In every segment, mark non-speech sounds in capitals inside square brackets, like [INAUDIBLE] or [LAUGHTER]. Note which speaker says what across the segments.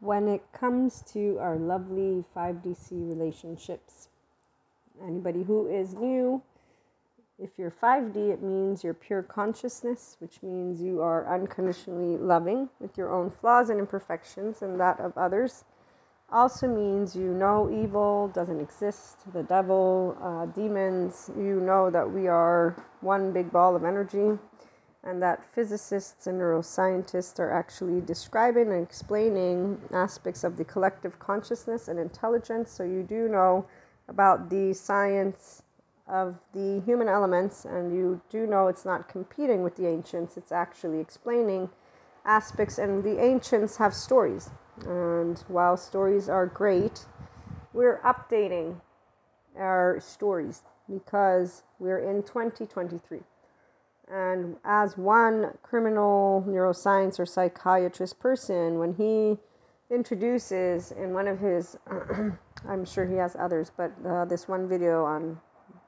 Speaker 1: when it comes to our lovely 5DC relationships. Anybody who is new, if you're 5D, it means you're pure consciousness, which means you are unconditionally loving with your own flaws and imperfections and that of others. Also means you know evil doesn't exist, the devil, uh, demons. You know that we are one big ball of energy and that physicists and neuroscientists are actually describing and explaining aspects of the collective consciousness and intelligence. So you do know about the science of the human elements, and you do know it's not competing with the ancients, it's actually explaining aspects, and the ancients have stories. And while stories are great, we're updating our stories because we're in 2023. And as one criminal neuroscience or psychiatrist person, when he introduces in one of his, [CLEARS THROAT] I'm sure he has others, but uh, this one video on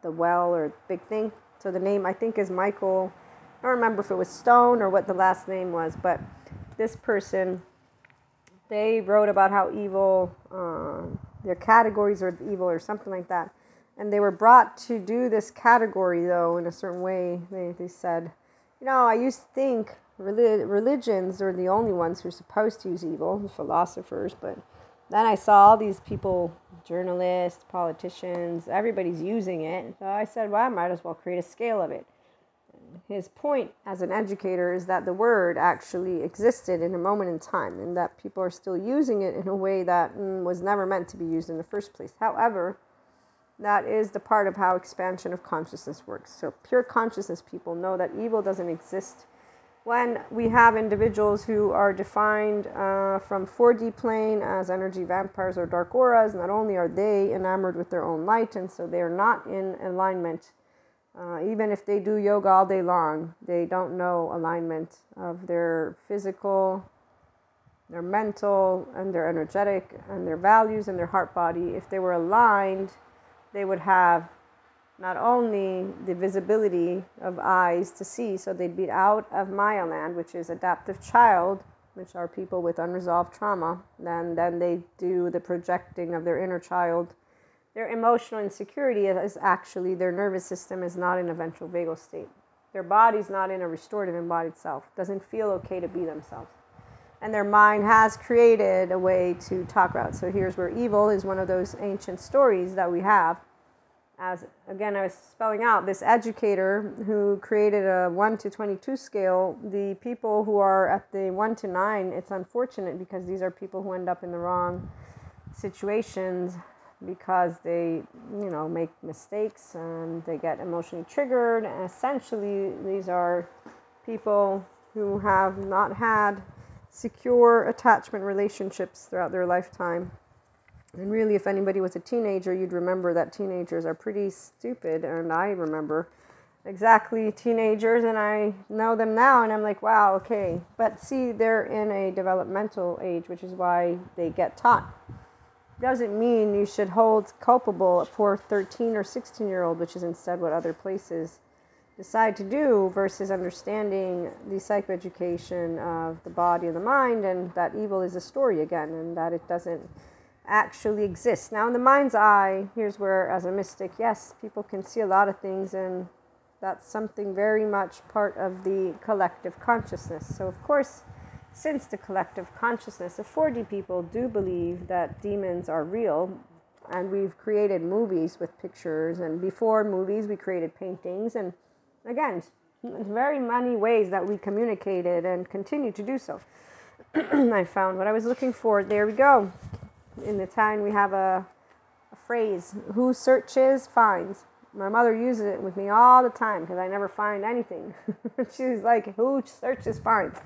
Speaker 1: the well or Big Think. So the name I think is Michael. I don't remember if it was Stone or what the last name was, but this person, they wrote about how evil, uh, their categories are evil or something like that and they were brought to do this category though in a certain way they, they said. You know i used to think religions are the only ones who are supposed to use evil philosophers but then i saw all these people journalists politicians everybody's using it. So i said well i might as well create a scale of it. His point as an educator is that the word actually existed in a moment in time and that people are still using it in a way that mm, was never meant to be used in the first place. However that is the part of how expansion of consciousness works. So, pure consciousness people know that evil doesn't exist. When we have individuals who are defined uh, from 4D plane as energy vampires or dark auras, not only are they enamored with their own light, and so they are not in alignment. Uh, even if they do yoga all day long, they don't know alignment of their physical, their mental, and their energetic, and their values and their heart body. If they were aligned, they would have not only the visibility of eyes to see, so they'd be out of Maya land, which is adaptive child, which are people with unresolved trauma. Then, then they do the projecting of their inner child. Their emotional insecurity is actually their nervous system is not in a ventral vagal state. Their body's not in a restorative embodied self. Doesn't feel okay to be themselves and their mind has created a way to talk about. So here's where evil is one of those ancient stories that we have. As again, I was spelling out this educator who created a 1 to 22 scale. The people who are at the 1 to 9, it's unfortunate because these are people who end up in the wrong situations because they, you know, make mistakes and they get emotionally triggered. And essentially, these are people who have not had secure attachment relationships throughout their lifetime. And really, if anybody was a teenager, you'd remember that teenagers are pretty stupid. And I remember exactly teenagers, and I know them now, and I'm like, wow, okay. But see, they're in a developmental age, which is why they get taught. Doesn't mean you should hold culpable a poor 13 or 16 year old, which is instead what other places decide to do versus understanding the psychoeducation of the body and the mind and that evil is a story again and that it doesn't actually exist. Now, in the mind's eye, here's where, as a mystic, yes, people can see a lot of things, and that's something very much part of the collective consciousness. So, of course, since the collective consciousness of 4D people do believe that demons are real, and we've created movies with pictures, and before movies, we created paintings, and Again, very many ways that we communicated and continue to do so. [CLEARS THROAT] I found what I was looking for. There we go. In Italian, we have a, a phrase who searches finds. My mother uses it with me all the time because I never find anything. [LAUGHS] She's like, who searches finds.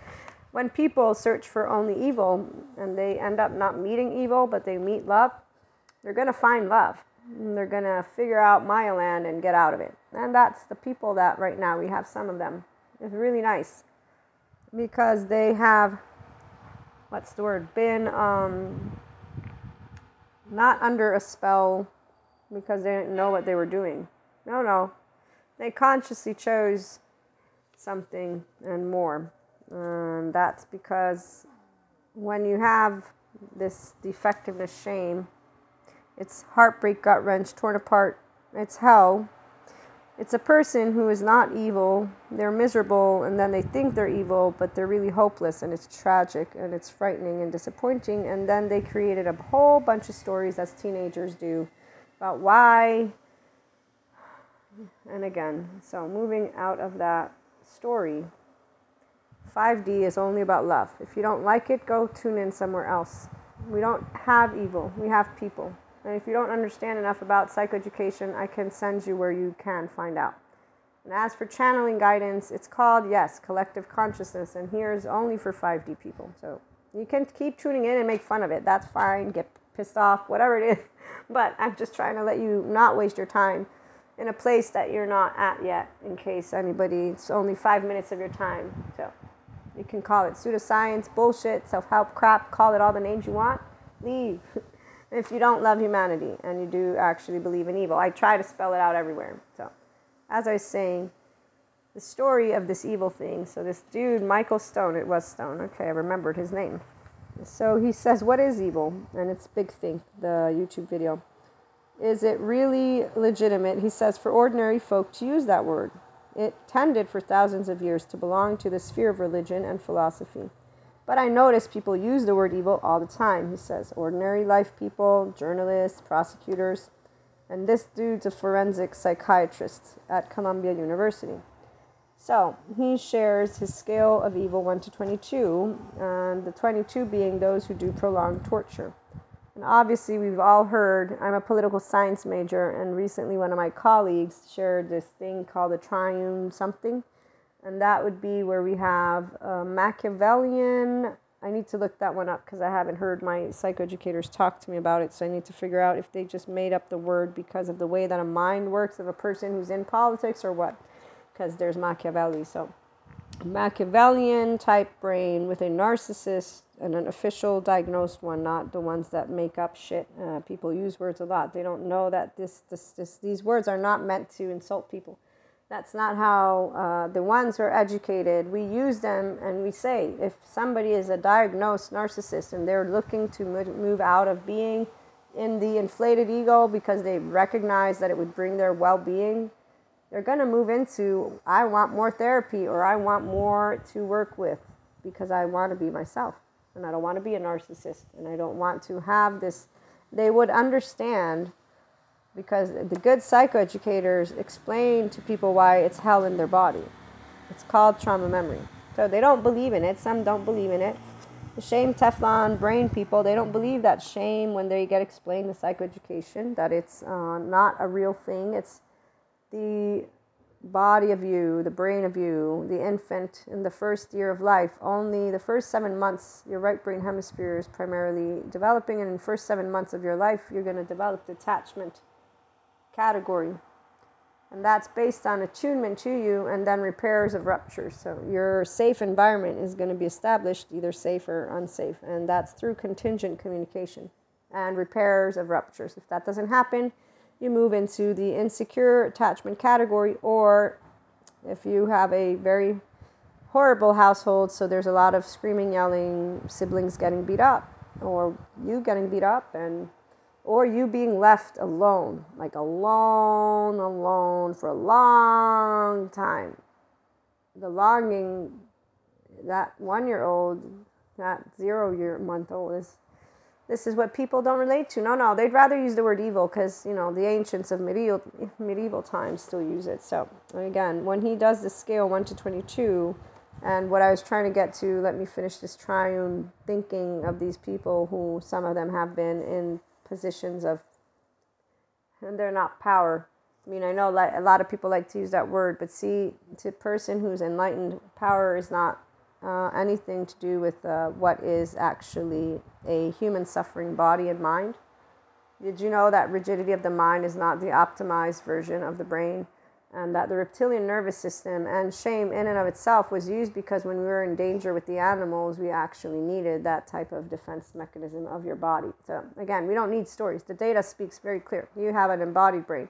Speaker 1: When people search for only evil and they end up not meeting evil, but they meet love, they're going to find love they're going to figure out Maya land and get out of it. And that's the people that right now we have some of them. It's really nice because they have, what's the word, been um, not under a spell because they didn't know what they were doing. No, no. They consciously chose something and more. And that's because when you have this defectiveness, shame. It's heartbreak, gut wrench, torn apart. It's hell. It's a person who is not evil. They're miserable and then they think they're evil, but they're really hopeless and it's tragic and it's frightening and disappointing. And then they created a whole bunch of stories, as teenagers do, about why. And again, so moving out of that story, 5D is only about love. If you don't like it, go tune in somewhere else. We don't have evil, we have people. And if you don't understand enough about psychoeducation, I can send you where you can find out. And as for channeling guidance, it's called, yes, collective consciousness, and here's only for 5D people. So you can keep tuning in and make fun of it. That's fine. Get pissed off, whatever it is. [LAUGHS] But I'm just trying to let you not waste your time in a place that you're not at yet, in case anybody, it's only five minutes of your time. So you can call it pseudoscience, bullshit, self help crap, call it all the names you want. Leave. [LAUGHS] if you don't love humanity and you do actually believe in evil. I try to spell it out everywhere. So, as I was saying, the story of this evil thing. So, this dude, Michael Stone, it was Stone. Okay, I remembered his name. So, he says, What is evil? And it's Big Think, the YouTube video. Is it really legitimate, he says, for ordinary folk to use that word? It tended for thousands of years to belong to the sphere of religion and philosophy. But I notice people use the word evil all the time. He says ordinary life people, journalists, prosecutors. And this dude's a forensic psychiatrist at Columbia University. So he shares his scale of evil 1 to 22, and the 22 being those who do prolonged torture. And obviously, we've all heard, I'm a political science major, and recently one of my colleagues shared this thing called the triune something and that would be where we have uh, Machiavellian. I need to look that one up because I haven't heard my psychoeducators talk to me about it. So I need to figure out if they just made up the word because of the way that a mind works of a person who's in politics or what. Because there's Machiavelli. So Machiavellian type brain with a narcissist and an official diagnosed one, not the ones that make up shit. Uh, people use words a lot. They don't know that this, this, this, these words are not meant to insult people that's not how uh, the ones who are educated, we use them and we say if somebody is a diagnosed narcissist and they're looking to move out of being in the inflated ego because they recognize that it would bring their well being, they're going to move into I want more therapy or I want more to work with because I want to be myself and I don't want to be a narcissist and I don't want to have this. They would understand because the good psychoeducators explain to people why it's hell in their body. It's called trauma memory. So they don't believe in it. Some don't believe in it. The shame Teflon brain people, they don't believe that shame when they get explained the psychoeducation, that it's uh, not a real thing. It's the body of you, the brain of you, the infant in the first year of life. Only the first seven months, your right brain hemisphere is primarily developing, and in the first seven months of your life, you're going to develop detachment category. And that's based on attunement to you and then repairs of ruptures. So your safe environment is going to be established, either safe or unsafe. And that's through contingent communication and repairs of ruptures. If that doesn't happen, you move into the insecure attachment category, or if you have a very horrible household, so there's a lot of screaming, yelling, siblings getting beat up, or you getting beat up, and or you being left alone, like alone, alone for a long time. The longing, that one year old, that zero year month old is this is what people don't relate to. No, no, they'd rather use the word evil because, you know, the ancients of medieval, medieval times still use it. So, again, when he does the scale 1 to 22, and what I was trying to get to, let me finish this triune thinking of these people who some of them have been in positions of, and they're not power. I mean, I know a lot of people like to use that word, but see, to person who's enlightened, power is not uh, anything to do with uh, what is actually a human suffering body and mind. Did you know that rigidity of the mind is not the optimized version of the brain? And that the reptilian nervous system and shame in and of itself was used because when we were in danger with the animals, we actually needed that type of defense mechanism of your body. So, again, we don't need stories. The data speaks very clear. You have an embodied brain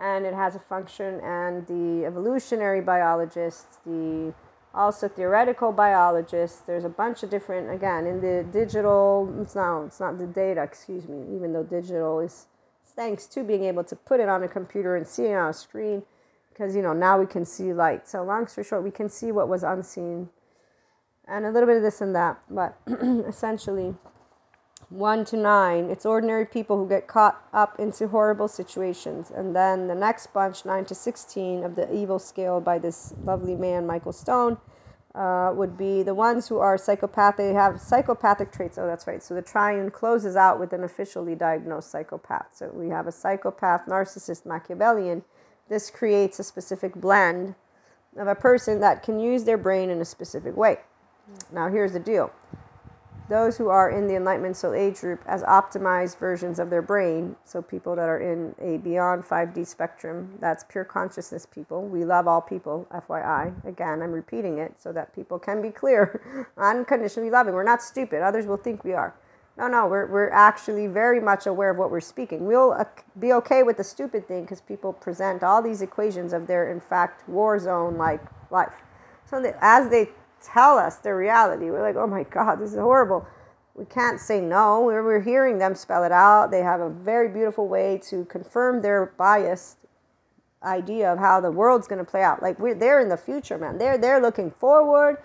Speaker 1: and it has a function, and the evolutionary biologists, the also theoretical biologists. There's a bunch of different again in the digital. It's not it's not the data, excuse me. Even though digital is thanks to being able to put it on a computer and see it on a screen, because you know now we can see light. So long story short, we can see what was unseen, and a little bit of this and that. But [CLEARS THROAT] essentially, 1 to 9, it's ordinary people who get caught up into horrible situations. And then the next bunch, 9 to 16, of the evil scale by this lovely man, Michael Stone, uh, would be the ones who are psychopathic, they have psychopathic traits. Oh, that's right. So the triune closes out with an officially diagnosed psychopath. So we have a psychopath, narcissist, Machiavellian. This creates a specific blend of a person that can use their brain in a specific way. Now, here's the deal those who are in the Enlightenment Soul Age group as optimized versions of their brain, so people that are in a beyond 5D spectrum, that's pure consciousness people. We love all people, FYI. Again, I'm repeating it so that people can be clear. [LAUGHS] Unconditionally loving. We're not stupid. Others will think we are. No, no, we're, we're actually very much aware of what we're speaking. We'll uh, be okay with the stupid thing because people present all these equations of their, in fact, war zone like life. So that as they tell us their reality. We're like, oh my God, this is horrible. We can't say no. We're, we're hearing them spell it out. They have a very beautiful way to confirm their biased idea of how the world's going to play out. Like we're they're in the future, man. They're they're looking forward,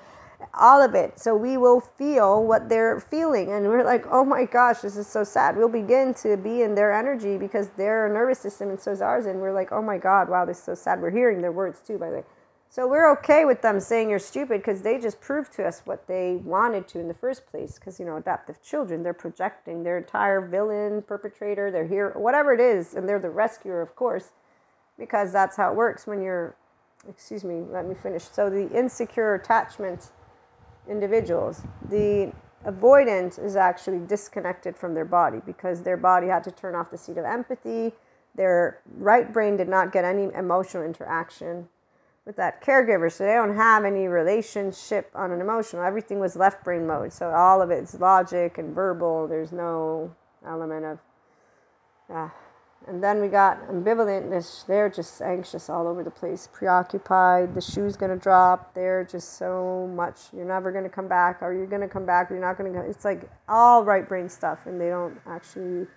Speaker 1: all of it. So we will feel what they're feeling, and we're like, oh my gosh, this is so sad. We'll begin to be in their energy because their nervous system and so is ours, and we're like, oh my God, wow, this is so sad. We're hearing their words too, by the way. So we're okay with them saying you're stupid because they just proved to us what they wanted to in the first place. Because, you know, adaptive children, they're projecting their entire villain, perpetrator, their hero, whatever it is, and they're the rescuer, of course, because that's how it works when you're, excuse me, let me finish. So the insecure attachment individuals, the avoidance is actually disconnected from their body because their body had to turn off the seat of empathy. Their right brain did not get any emotional interaction with that caregiver. So they don't have any relationship on an emotional. Everything was left brain mode. So all of it's logic and verbal. There's no element of, yeah. And then we got ambivalentness. They're just anxious all over the place, preoccupied. The shoe's gonna drop. They're just so much. You're never gonna come back. Are you gonna come back? You're not gonna. It's like all right brain stuff, and they don't actually.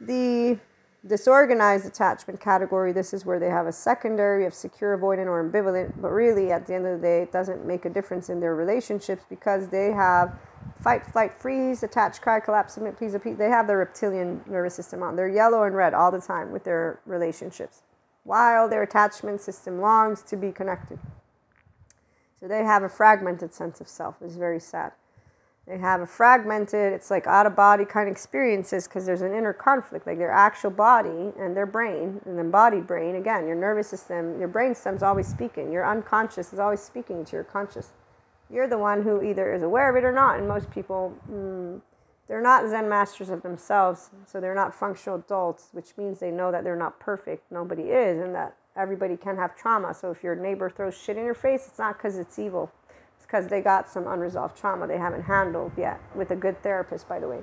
Speaker 1: The disorganized attachment category, this is where they have a secondary of secure, avoidant, or ambivalent. But really, at the end of the day, it doesn't make a difference in their relationships because they have fight, flight, freeze, attach, cry, collapse, submit, please, repeat. They have their reptilian nervous system on. They're yellow and red all the time with their relationships, while their attachment system longs to be connected. So they have a fragmented sense of self. It's very sad. They have a fragmented, it's like out of body kind of experiences because there's an inner conflict, like their actual body and their brain, an embodied brain. Again, your nervous system, your brain stem's always speaking. Your unconscious is always speaking to your conscious. You're the one who either is aware of it or not. And most people, mm, they're not Zen masters of themselves, so they're not functional adults, which means they know that they're not perfect. Nobody is, and that everybody can have trauma. So if your neighbor throws shit in your face, it's not because it's evil It's because they got some unresolved trauma they haven't handled yet with a good therapist, by the way.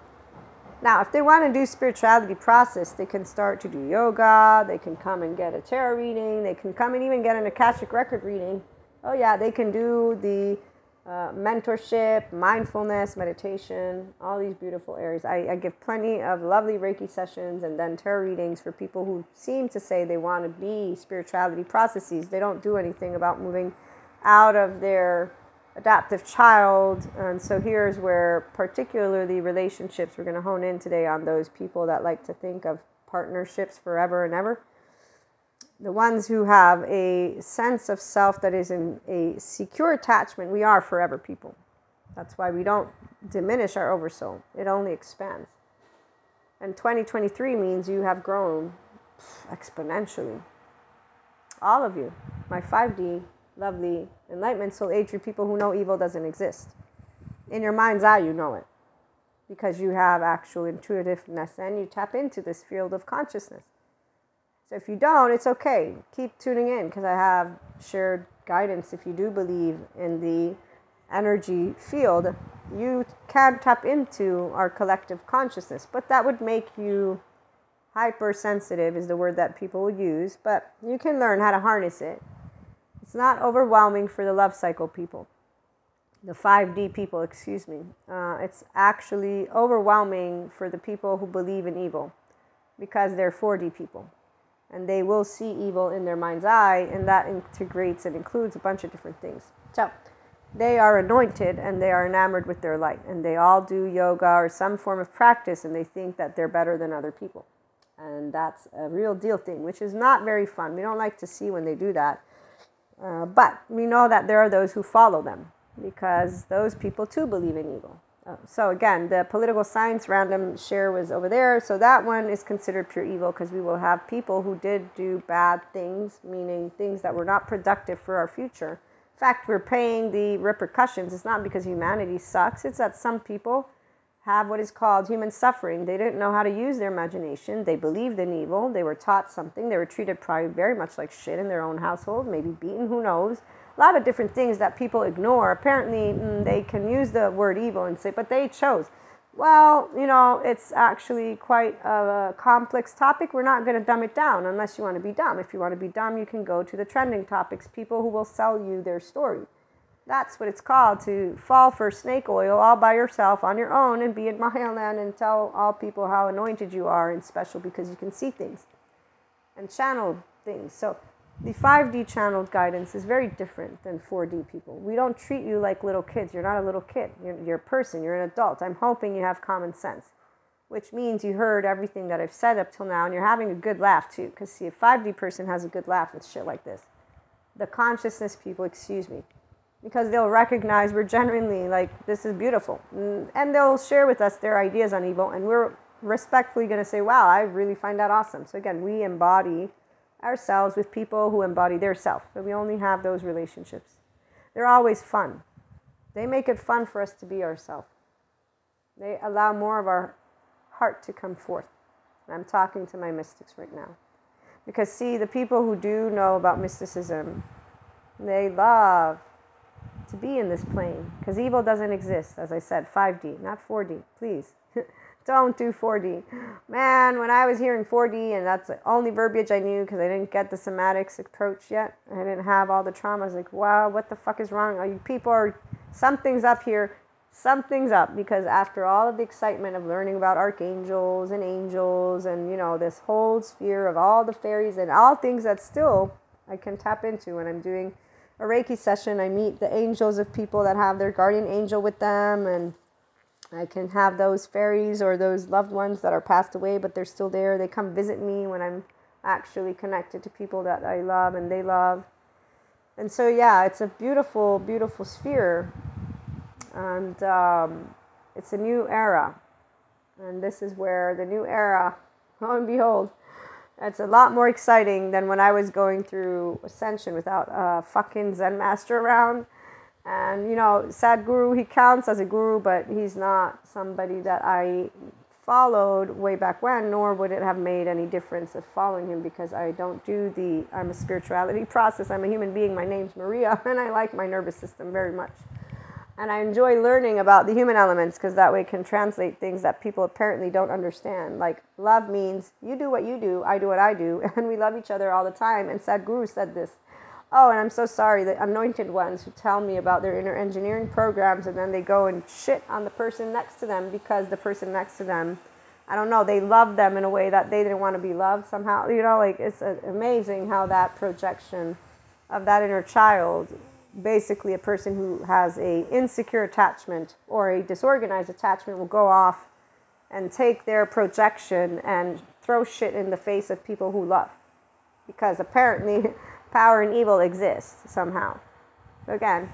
Speaker 1: Now, if they want to do spirituality process, they can start to do yoga. They can come and get a tarot reading. They can come and even get an akashic record reading. Oh yeah, they can do the uh, mentorship, mindfulness, meditation, all these beautiful areas. I, I give plenty of lovely Reiki sessions and then tarot readings for people who seem to say they want to be spirituality processes. They don't do anything about moving out of their adaptive child. And so here's where, particularly relationships, we're going to hone in today on those people that like to think of partnerships forever and ever. The ones who have a sense of self that is in a secure attachment, we are forever people. That's why we don't diminish our oversoul, it only expands. And 2023 means you have grown exponentially. All of you, my 5D lovely enlightenment soul age people who know evil doesn't exist. In your mind's eye, you know it because you have actual intuitiveness and you tap into this field of consciousness. So if you don't, it's okay. Keep tuning in because I have shared guidance. If you do believe in the energy field, you can tap into our collective consciousness, but that would make you hypersensitive, is the word that people will use. But you can learn how to harness it it's not overwhelming for the love cycle people. the 5D people, excuse me, uh, it's actually overwhelming for the people who believe in evil because they're 4D people. And they will see evil in their mind's eye, and that integrates and includes a bunch of different things. So, they are anointed and they are enamored with their light, and they all do yoga or some form of practice, and they think that they're better than other people. And that's a real deal thing, which is not very fun. We don't like to see when they do that. Uh, but we know that there are those who follow them because those people too believe in evil. So again, the political science random share was over there. So that one is considered pure evil because we will have people who did do bad things, meaning things that were not productive for our future. In fact, we're paying the repercussions. It's not because humanity sucks. It's that some people have what is called human suffering. They didn't know how to use their imagination. They believed in evil. They were taught something. They were treated probably very much like shit in their own household, maybe beaten, who knows a lot of different things that people ignore. Apparently, mm, they can use the word evil and say, but they chose. Well, you know, it's actually quite a complex topic. We're not going to dumb it down unless you want to be dumb. If you want to be dumb, you can go to the trending topics, people who will sell you their story. That's what it's called to fall for snake oil all by yourself on your own and be in Mayaland and tell all people how anointed you are and special because you can see things and channel things. So the 5D channeled guidance is very different than 4D people. We don't treat you like little kids. You're not a little kid. You're, you're, a person. You're an adult. I'm hoping you have common sense, which means you heard everything that I've said up till now and you're having a good laugh too. Because, see, a 5D person has a good laugh with shit like this. The consciousness people, excuse me, because they'll recognize we're genuinely like, this is beautiful. Mm, and they'll share with us their ideas on evil, and we're respectfully going to say, wow, I really find that awesome. So, again, we embody ourselves with people who embody their self. So we only have those relationships. They're always fun. They make it fun for us to be ourselves. They allow more of our heart to come forth. I'm talking to my mystics right now. Because, see, the people who do know about mysticism, they love to be in this plane. Because evil doesn't exist, as I said, 5D, not 4D, please. [LAUGHS] don't do 4D. Man, when I was hearing 4D, and that's the only verbiage I knew because I didn't get the somatics approach yet, I didn't have all the trauma. I was like, wow, what the fuck is wrong? Are you people are something's up here. Something's up because after all of the excitement of learning about archangels and angels and you know this whole sphere of all the fairies and all things that still I can tap into when I'm doing a Reiki session, I meet the angels of people that have their guardian angel with them and I can have those fairies or those loved ones that are passed away, but they're still there. They come visit me when I'm actually connected to people that I love and they love. And so, yeah, it's a beautiful, beautiful sphere. And um, it's a new era. And this is where the new era, lo and behold, it's a lot more exciting than when I was going through Ascension without a fucking Zen master around and you know, Sadhguru, he counts as a guru, but he's not somebody that I followed way back when, nor would it have made any difference of following him because I don't do the I'm a spirituality [LAUGHS] process. I'm a human being. My name's Maria, [LAUGHS] and I like my nervous system very much. And I enjoy learning about the human elements because that way it can translate things that people apparently don't understand. Like love means you do what you do, I do what I do, [LAUGHS] and we love each other all the time. And Sadhguru said this oh, and I'm so sorry, the anointed ones who tell me about their inner engineering programs and then they go and shit on the person next to them because the person next to them, I don't know, they love them in a way that they didn't want to be loved somehow. You know, like it's uh, amazing how that projection of that inner child, basically a person who has a insecure attachment or a disorganized attachment will go off and take their projection and throw shit in the face of people who love. Because apparently [LAUGHS] power and evil exist somehow. Again,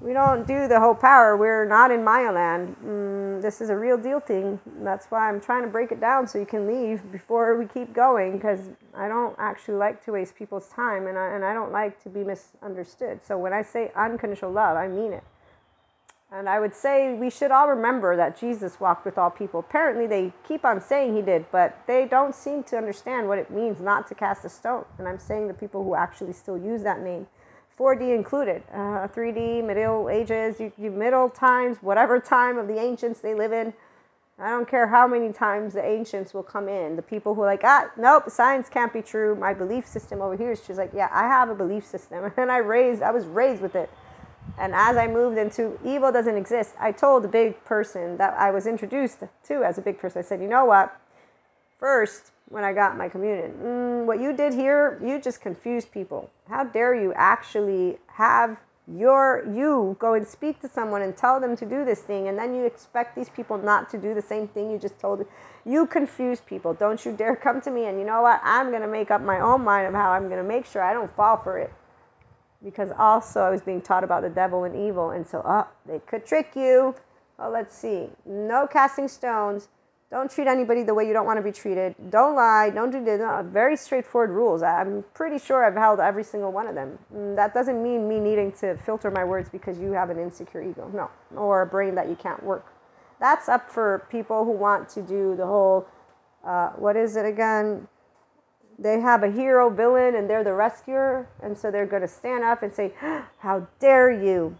Speaker 1: we don't do the whole power. We're not in Maya land. Mm, this is a real deal thing. That's why I'm trying to break it down so you can leave before we keep going because I don't actually like to waste people's time and I, and I don't like to be misunderstood. So when I say unconditional love, I mean it. And I would say we should all remember that Jesus walked with all people. Apparently, they keep on saying he did, but they don't seem to understand what it means not to cast a stone. And I'm saying the people who actually still use that name, 4D included, uh, 3D, Middle Ages, you, you Middle times, whatever [LAUGHS] time of the ancients they live in. I don't care how many times the ancients will come in. The people who are like, ah, nope, science can't be true. My belief system over here is She's like, yeah, I have a belief system, [LAUGHS] and I raised, I was raised with it And as I moved into evil doesn't exist, I told the big person that I was introduced to as a big person, I said, you know what? First, when I got my communion, mm, what you did here, you just confused people. How dare you actually have your you go and speak to someone and tell them to do this thing and then you expect these people not to do the same thing you just told you confuse people. Don't you dare come to me and you know what? I'm going to make up my own mind of how i'm going to make sure i don't fall for it because also I was being taught about the devil and evil, and so oh, they could trick you. Oh, let's see. No casting stones. Don't treat anybody the way you don't want to be treated. Don't lie. Don't do this. No, very straightforward rules. I'm pretty sure I've held every single one of them. Mm, that doesn't mean me needing to filter my words because you have an insecure ego. No, or a brain that you can't work. That's up for people who want to do the whole. Uh, what is it again? They have a hero villain and they're the rescuer. And so they're going to stand up and say how dare you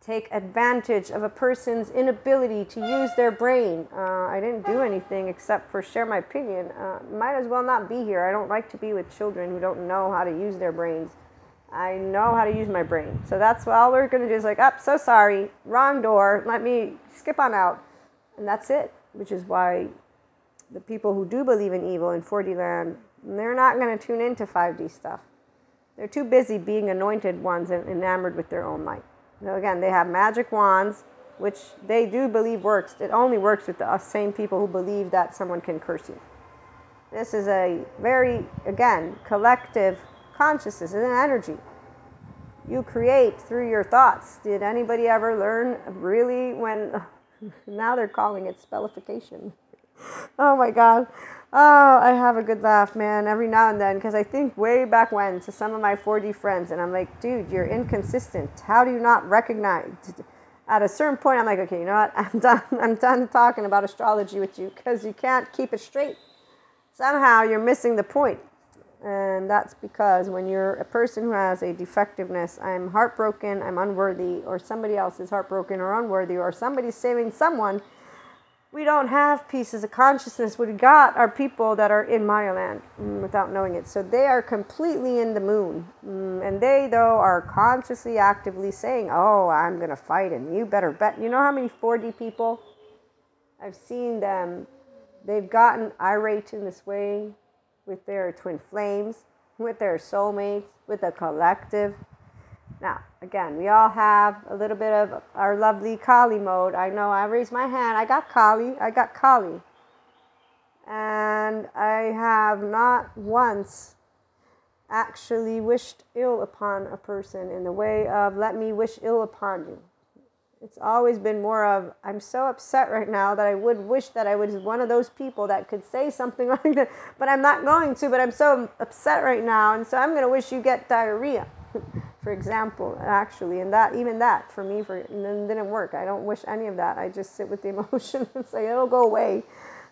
Speaker 1: take advantage of a person's inability to use their brain. Uh, i didn't do anything except for share my opinion. Uh, might as well not be here. I don't like to be with children who don't know how to use their brains. I know how to use my brain. So that's all we're going to do is like up oh, so sorry. Wrong door. Let me skip on out. And that's it which is why the people who do believe in evil in 4D land they're not going to tune into 5D stuff. They're too busy being anointed ones and enamored with their own light. So again, they have magic wands, which they do believe works. It only works with the same people who believe that someone can curse you. This is a very, again, collective consciousness, and energy. You create through your thoughts. Did anybody ever learn really when, [LAUGHS] now they're calling it spellification? [LAUGHS] Oh my God. Oh, I have a good laugh, man, every now and then because I think way back when to some of my 4D friends, and I'm like, dude, you're inconsistent. How do you not recognize? At a certain point, I'm like, okay, you know what? [LAUGHS] I'm done. I'm done talking about astrology with you because you can't keep it straight. Somehow you're missing the point. And that's because when you're a person who has a defectiveness, I'm heartbroken, I'm unworthy, or somebody else is heartbroken or unworthy, or somebody's saving someone we don't have pieces of consciousness. What we got are people that are in Maya land mm, without knowing it. So they are completely in the moon. Mm, and they, though, are consciously, actively saying, Oh, I'm going to fight, and you better bet. You know how many 4D people I've seen them? They've gotten irate in this way with their twin flames, with their soulmates, with the collective. Now, again, we all have a little bit of our lovely Kali mode. I know I raised my hand. I got Kali. I got Kali. And I have not once actually wished ill upon a person in the way of let me wish ill upon you. It's always been more of I'm so upset right now that I would wish that I was one of those people that could say something [LAUGHS] like that, but I'm not going to, but I'm so upset right now, and so I'm going to wish you get diarrhea [LAUGHS] for example, actually, and that even that for me for didn't work. I don't wish any of that. I just sit with the [LAUGHS] emotion and say it'll go away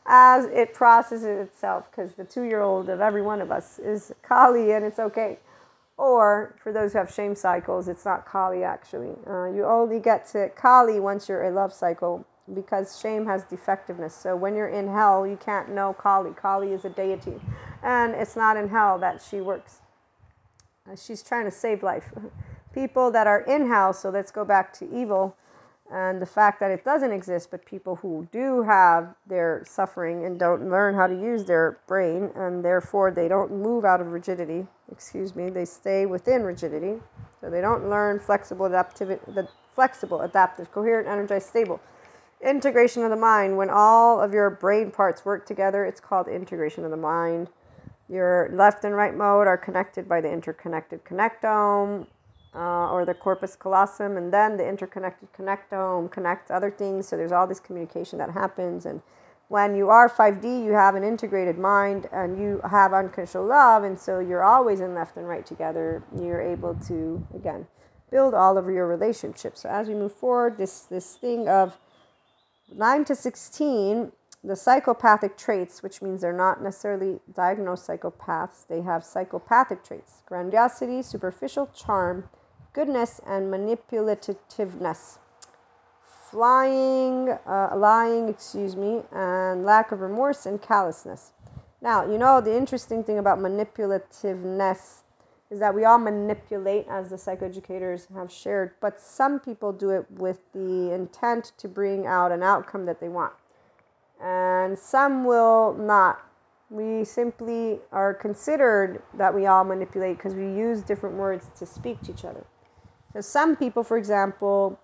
Speaker 1: as it processes itself because the two-year-old of every one of us is Kali and it's okay. Or for those who have shame cycles, it's not Kali actually. Uh, you only get to Kali once you're a love cycle because shame has defectiveness. So when you're in hell, you can't know Kali. Kali is a deity, and it's not in hell that she works. Uh, she's trying to save life. [LAUGHS] People that are in house, so let's go back to evil and the fact that it doesn't exist, but people who do have their suffering and don't learn how to use their brain, and therefore they don't move out of rigidity, excuse me, they stay within rigidity. So they don't learn flexible, adaptive, the flexible, adaptive, coherent, energized, stable. Integration of the mind, when all of your brain parts work together, it's called integration of the mind. Your left and right mode are connected by the interconnected connectome uh, or the corpus callosum, and then the interconnected connectome connects other things. So there's all this communication that happens. And when you are 5D, you have an integrated mind and you have unconditional love, and so you're always in left and right together. You're able to, again, build all of your relationships. So as we move forward, this this thing of 9 to 16 the psychopathic traits, which means they're not necessarily diagnosed psychopaths, they have psychopathic traits grandiosity, superficial charm, goodness, and manipulativeness. Flying, uh, lying, excuse me, and lack of remorse and callousness. Now, you know, the interesting thing about manipulativeness is that we all manipulate, as the psychoeducators have shared, but some people do it with the intent to bring out an outcome that they want. And some will not. We simply are considered that we all manipulate because we use different words to speak to each other. So, some people, for example,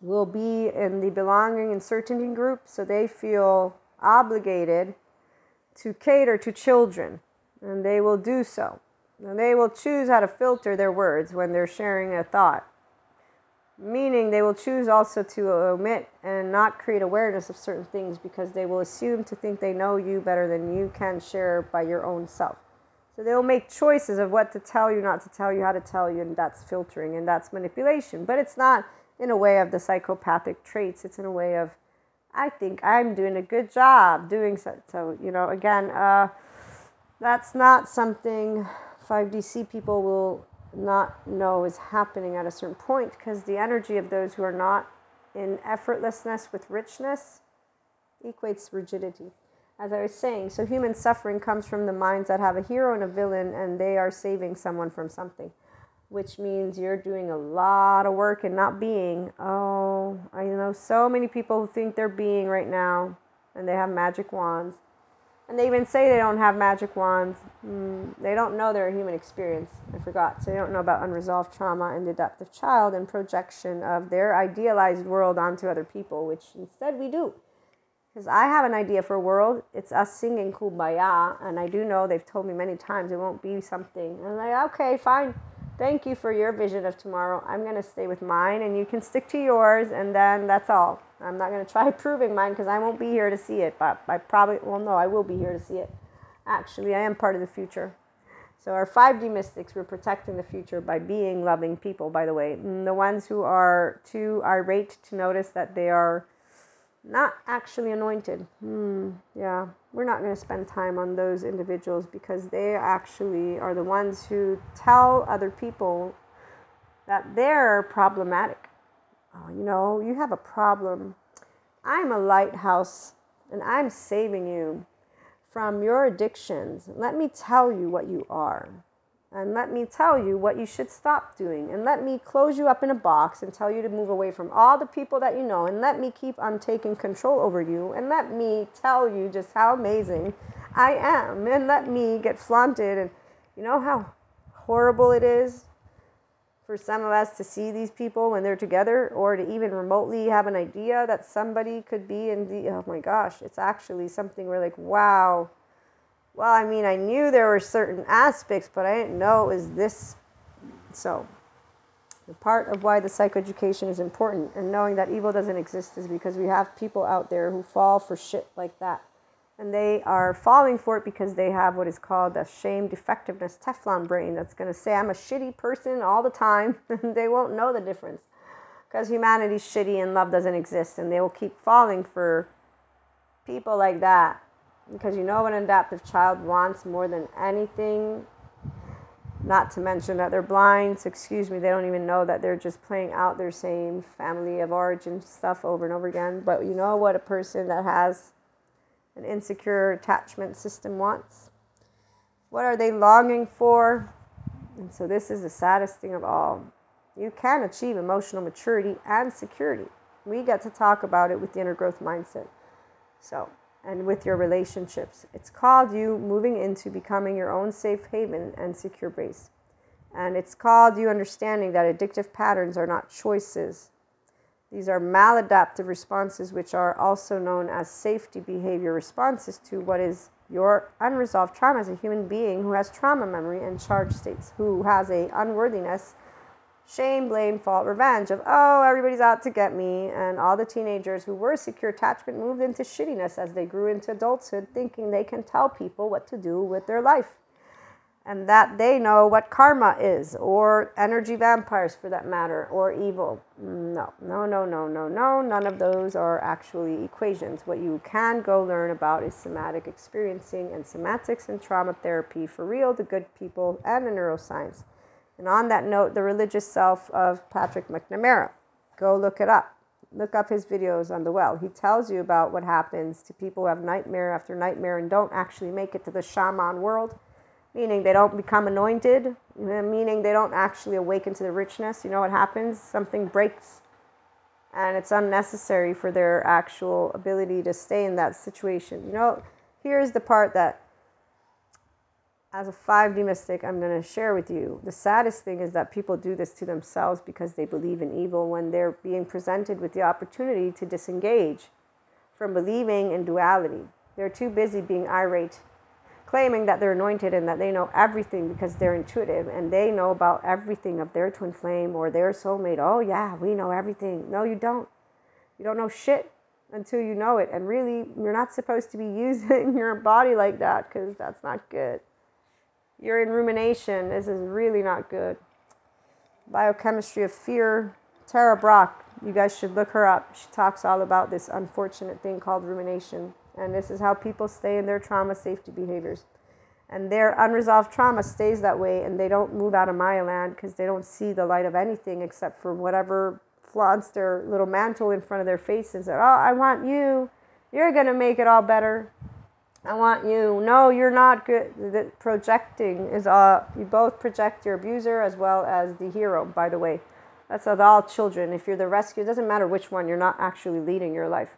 Speaker 1: will be in the belonging and certainty group, so they feel obligated to cater to children, and they will do so. And they will choose how to filter their words when they're sharing a thought, meaning they will choose also to omit and not create awareness of certain things because they will assume to think they know you better than you can share by your own self. So they will make choices of what to tell you, not to tell you, how to tell you, and that's filtering and that's manipulation. But it's not in a way of the psychopathic traits, it's in a way of, I think I'm doing a good job doing so. So, you know, again, uh, that's not something 5DC people will not know is happening at a certain point because the energy of those who are not in effortlessness with richness equates rigidity. As I was saying, so human suffering comes from the minds that have a hero and a villain and they are saving someone from something, which means you're doing a lot of work and not being. Oh, I know so many people who think they're being right now and they have magic wands and they even say they don't have magic wands. Mm, they don't know their human experience. I forgot. So they don't know about unresolved trauma and the child and projection of their idealized world onto other people, which instead we do. Because I have an idea for a world. It's us singing Kumbaya. And I do know they've told me many times it won't be something. And I'm like, okay, fine. Thank you for your vision of tomorrow. I'm going to stay with mine and you can stick to yours. And then that's all. I'm not going [LAUGHS] to try proving mine because I won't be here to see it, but I probably, well, no, I will be here to see it. Actually, I am part of the future. So, our 5D mystics, we're protecting the future by being loving people, by the way. The ones who are too irate to notice that they are not actually anointed. Hmm, yeah, we're not going to spend time on those individuals because they actually are the ones who tell other people that they're problematic oh, you know, you have a problem. I'm a lighthouse and I'm saving you from your addictions. Let me tell you what you are. And let me tell you what you should stop doing. And let me close you up in a box and tell you to move away from all the people that you know. And let me keep on taking control over you. And let me tell you just how amazing I am. And let me get flaunted. And you know how horrible it is for some of us to see these people when they're together or to even remotely have an idea that somebody could be in the oh my gosh it's actually something we're like wow well i mean i knew there were certain aspects but i didn't know it was this. So the part of why the psychoeducation is important and knowing that evil doesn't exist is because we have people out there who fall for shit like that. And they are falling for it because they have what is called a shame defectiveness Teflon brain that's going to say, I'm a shitty person all the time, [LAUGHS] they won't know the difference. Because humanity's shitty and love doesn't exist, and they will keep falling for people like that because you know what an adaptive child wants more than anything. Not to mention that they're blind, so excuse me, they don't even know that they're just playing out their same family of origin stuff over and over again. But you know what a person that has an insecure attachment system wants? What are they longing for? And so, this is the saddest thing of all. You can achieve emotional maturity and security. We get to talk about it with the inner growth mindset. So, and with your relationships. It's called you moving into becoming your own safe haven and secure base. And it's called you understanding that addictive patterns are not choices, these are maladaptive responses, which are also known as safety behavior responses to what is your unresolved trauma as a human being who has trauma memory and charge states, who has a unworthiness, shame, blame, fault, revenge of oh everybody's out to get me, and all the teenagers who were secure attachment moved into shittiness as they grew into adulthood, thinking they can tell people what to do with their life and that they know what karma is, or energy vampires for that matter, or evil. No, no, no, no, no, no. None of those are actually equations. What you can go learn about is somatic experiencing and somatics and trauma therapy for real, the good people, and the neuroscience. And on that note, the religious self of Patrick McNamara. Go look it up. Look up his videos on the well. He tells you about what happens to people who have nightmare after nightmare and don't actually make it to the shaman world meaning they don't become anointed, meaning they don't actually awaken to the richness. You know what happens? Something breaks, and it's unnecessary for their actual ability to stay in that situation. You know, here's the part that, as a 5D mystic, I'm going to share with you. The saddest thing is that people do this to themselves because they believe in evil when they're being presented with the opportunity to disengage from believing in duality. They're too busy being irate claiming that they're anointed and that they know everything because they're intuitive and they know about everything of their twin flame or their soulmate. Oh, yeah, we know everything. No, you don't. You don't know shit until you know it. And really, you're not supposed to be [LAUGHS] using your body like that because that's not good. You're in rumination. This is really not good. Biochemistry of Fear, Tara Brach. You guys should look her up. She talks all about this unfortunate thing called rumination. And this is how people stay in their trauma safety behaviors. And their unresolved trauma stays that way, and they don't move out of Maya land because they don't see the light of anything except for whatever flaunts their little mantle in front of their faces. Oh, I want you. You're going to make it all better. I want you. No, you're not good. The projecting is uh you both project your abuser as well as the hero, by the way. That's with all children. If you're the rescue, it doesn't matter which one, you're not actually leading your life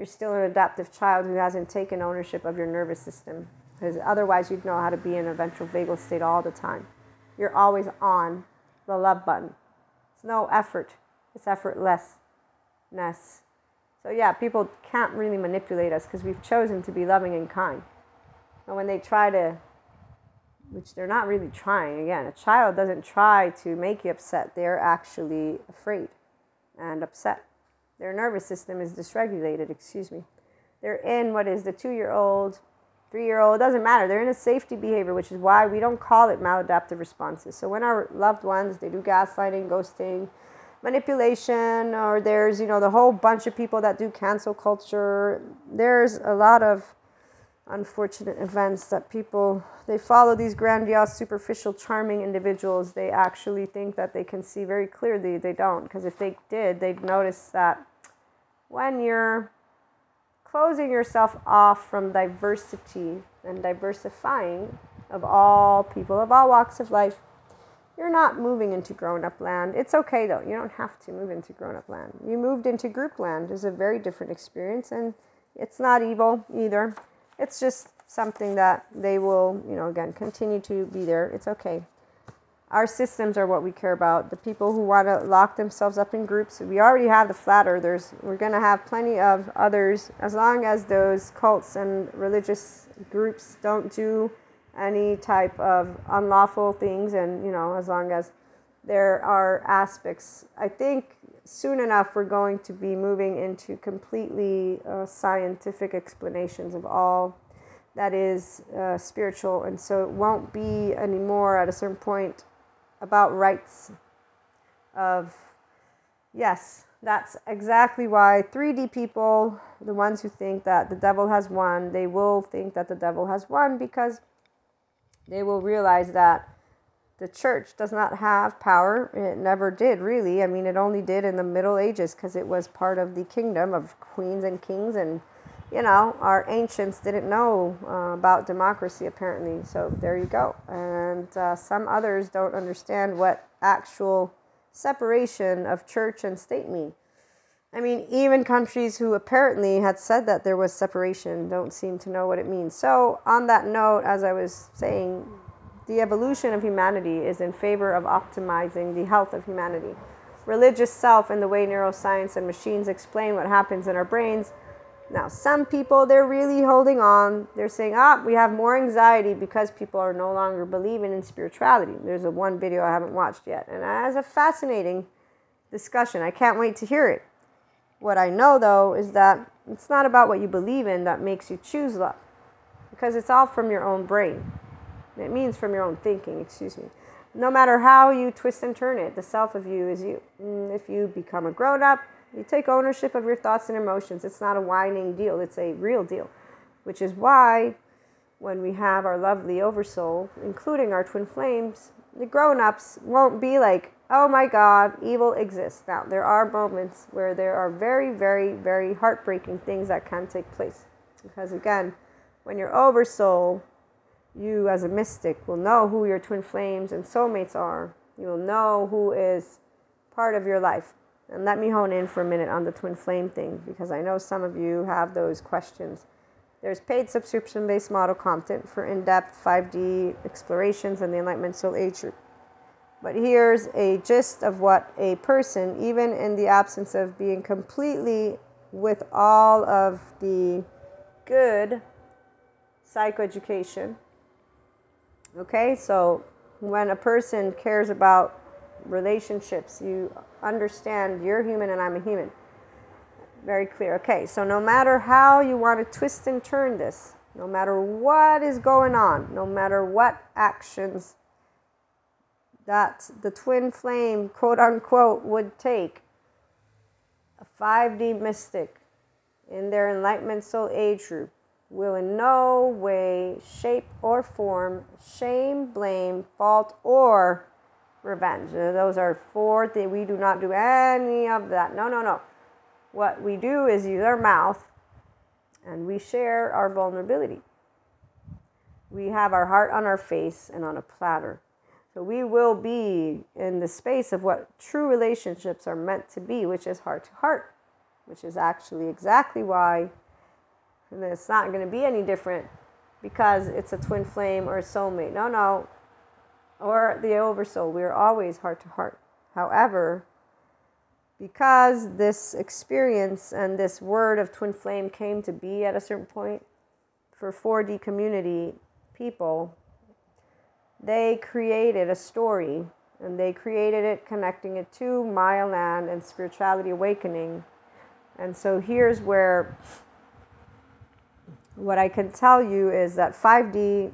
Speaker 1: you're still an adaptive child who hasn't taken ownership of your nervous system. Because otherwise, you'd know how to be in a ventral vagal state all the time. You're always on the love button. It's no effort, it's effortlessness. So, yeah, people can't really manipulate us because we've chosen to be loving and kind. And when they try to, which they're not really trying, again, a child doesn't try to make you upset, they're actually afraid and upset. Their nervous system is dysregulated, excuse me. They're in what is the two year old, three year old, doesn't matter. They're in a safety behavior, which is why we don't call it maladaptive responses. So when our loved ones, they do gaslighting, ghosting, manipulation, or there's, you know, the whole bunch of people that do cancel culture, there's a lot of unfortunate events that people they follow these grandiose superficial charming individuals. They actually think that they can see very clearly they don't because if they did they'd notice that when you're closing yourself off from diversity and diversifying of all people of all walks of life you're not moving into grown up land. It's okay though. You don't have to move into grown up land. You moved into group land is a very different experience and it's not evil either. It's just something that they will, you know, again, continue to be there. It's okay. Our systems are what we care about. The people who want to lock themselves up in groups, we already have the flat earthers. We're going to have plenty of others as long as those cults and religious groups don't do any type of unlawful things and, you know, as long as there are aspects. I think soon enough we're going to be moving into completely uh, scientific explanations of all that is uh, spiritual and so it won't be anymore at a certain point about rights of yes that's exactly why 3d people the ones who think that the devil has won they will think that the devil has won because they will realize that the church does not have power. It never did, really. I mean, it only did in the Middle Ages because it was part of the kingdom of queens and kings. And, you know, our ancients didn't know uh, about democracy, apparently. So there you go. And uh, some others don't understand what actual separation of church and state mean. I mean, even countries who apparently had said that there was separation don't seem to know what it means. So, on that note, as I was saying, the evolution of humanity is in favor of optimizing the health of humanity. Religious self and the way neuroscience and machines explain what happens in our brains. Now, some people, they're really holding on. They're saying, ah, we have more anxiety because people are no longer believing in spirituality. There's a one video I haven't watched yet. And that's a fascinating discussion. I can't wait to hear it. What I know, though, is that it's not about what you believe in that makes you choose love, because it's all from your own brain. It means from your own thinking, excuse me. No matter how you twist and turn it, the self of you is you. Mm, if you become a grown up, you take ownership of your thoughts and emotions. It's not a whining deal, it's a real deal. Which is why when we have our lovely oversoul, including our twin flames, the grown ups won't be like, oh my God, evil exists. Now, there are moments where there are very, very, very heartbreaking things that can take place. Because again, when your oversoul you, as a mystic, will know who your twin flames and soulmates are. You'll know who is part of your life. And let me hone in for a minute on the twin flame thing because I know some of you have those questions. There's paid subscription based model content for in depth 5D explorations and the Enlightenment Soul Age. But here's a gist of what a person, even in the absence of being completely with all of the good psychoeducation. Okay, so when a person cares about relationships, you understand you're human and I'm a human. Very clear. Okay, so no matter how you want to twist and turn this, no matter what is going on, no matter what actions that the twin flame, quote unquote, would take, a 5D mystic in their enlightenment soul age group will in no way, shape, or form shame, blame, fault, or revenge. Those are four things. We do not do any of that. No, no, no. What we do is use our mouth and we share our vulnerability. We have our heart on our face and on a platter. So we will be in the space of what true relationships are meant to be, which is heart to heart, which is actually exactly why and it's not going to be any different because it's a twin flame or a soulmate. No, no. Or the oversoul. We're always heart to heart. However, because this experience and this word of twin flame came to be at a certain point for 4D community people, they created a story and they created it connecting it to Maya land and spirituality awakening. And so here's where what I can tell you is that 5D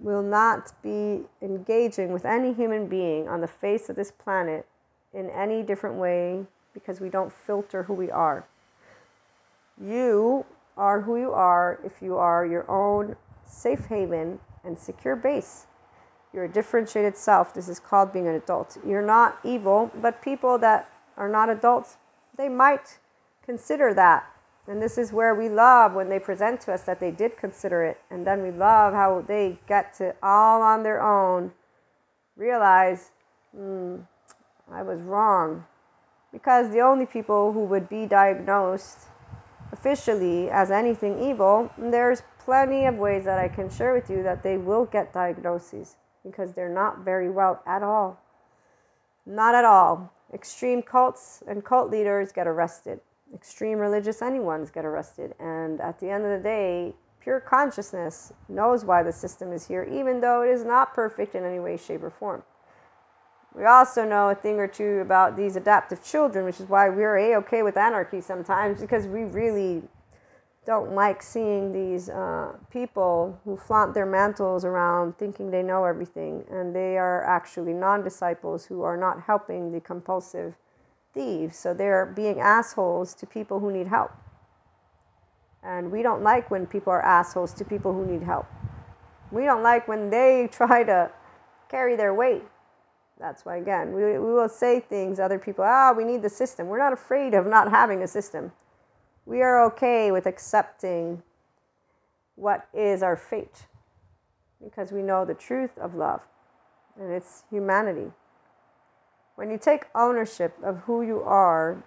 Speaker 1: will not be engaging with any human being on the face of this planet in any different way because we don't filter who we are. You are who you are if you are your own safe haven and secure base. You're a differentiated self. This is called being an adult. You're not evil, but people that are not adults, they might consider that and this is where we love when they present to us that they did consider it. And then we love how they get to all on their own realize, hmm, I was wrong. Because the only people who would be diagnosed officially as anything evil, there's plenty of ways that I can share with you that they will get diagnoses because they're not very well at all. Not at all. Extreme cults and cult leaders get arrested extreme religious anyone's get arrested. And at the end of the day, pure consciousness knows why the system is here, even though it is not perfect in any way, shape, or form. We also know a thing or two about these adaptive children, which is why we're a okay with anarchy sometimes, because we really don't like seeing these uh, people who flaunt their mantles around thinking they know everything, and they are actually non disciples who are not helping the compulsive thieves. So they're being assholes to people who need help. And we don't like when people are assholes to people who need help. We don't like when they [LAUGHS] try to carry their weight. That's why, again, we, we will say things, other people, ah, we need the system. We're not afraid of not having a system. We are okay with accepting what is our fate because we know the truth of love and it's humanity. When you take ownership of who you are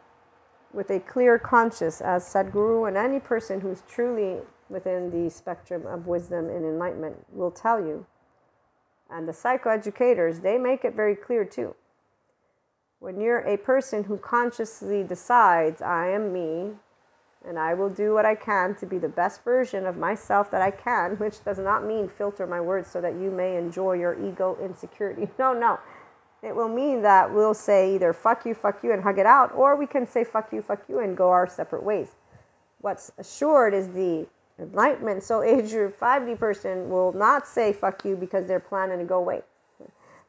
Speaker 1: with a clear conscience, as Sadhguru and any person who's truly within the spectrum of wisdom and enlightenment will tell you, and the psychoeducators, they make it very clear too. When you're a person who consciously decides, I am me, and I will do what I can to be the best version of myself that I can, which does not mean filter my words so that you may enjoy your ego insecurity. [LAUGHS] No, no. It will mean that we'll say either fuck you, fuck you, and hug it out, or we can say fuck you, fuck you, and go our separate ways. What's assured is the enlightenment. So, age group 5D person will not say fuck you because they're planning to go away.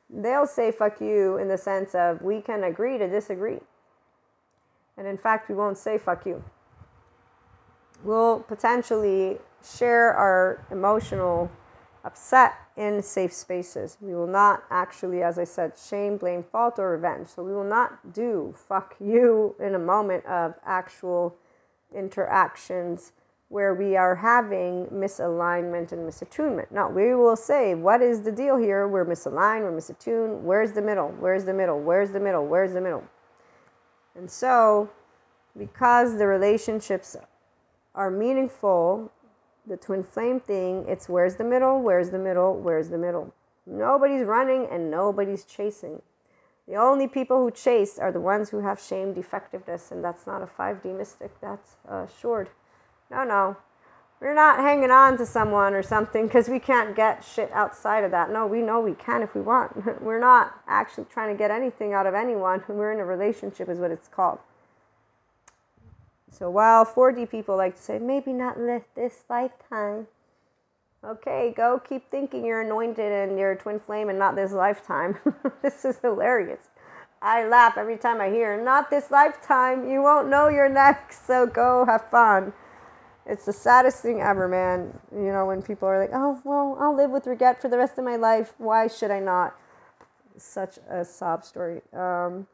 Speaker 1: They'll say fuck you in the sense of we can agree to disagree. And in fact, we won't say fuck you. We'll potentially share our emotional upset in safe spaces. We will not actually, as I said, shame, blame, fault, or revenge. So we will not do fuck you in a moment of actual interactions where we are having misalignment and misattunement. No, we will say, what is the deal here? We're misaligned, we're misattuned. Where's the middle? Where's the middle? Where's the middle? Where's the middle? And so, because the relationships are meaningful, the twin flame thing, it's where's the middle? Where's the middle? Where's the middle? Nobody's running and nobody's chasing. The only people who chase are the ones who have shame defectiveness, and that's not a 5D mystic, that's assured. No, no. We're not hanging on to someone or something because we can't get shit outside of that. No, we know we can if we want. [LAUGHS] We're not actually trying to get anything out of anyone. We're in a relationship, is what it's called. So while 4D people like to say, maybe not this lifetime, okay, go keep thinking you're anointed and you're a twin flame and not this lifetime. [LAUGHS] this is hilarious. I laugh every time I hear, not this lifetime. You won't know you're next, so go have fun it's the saddest thing ever, man. You know, when people are like, oh, well, I'll live with regret for the rest of my life. Why should I not? Such a sob story. Um,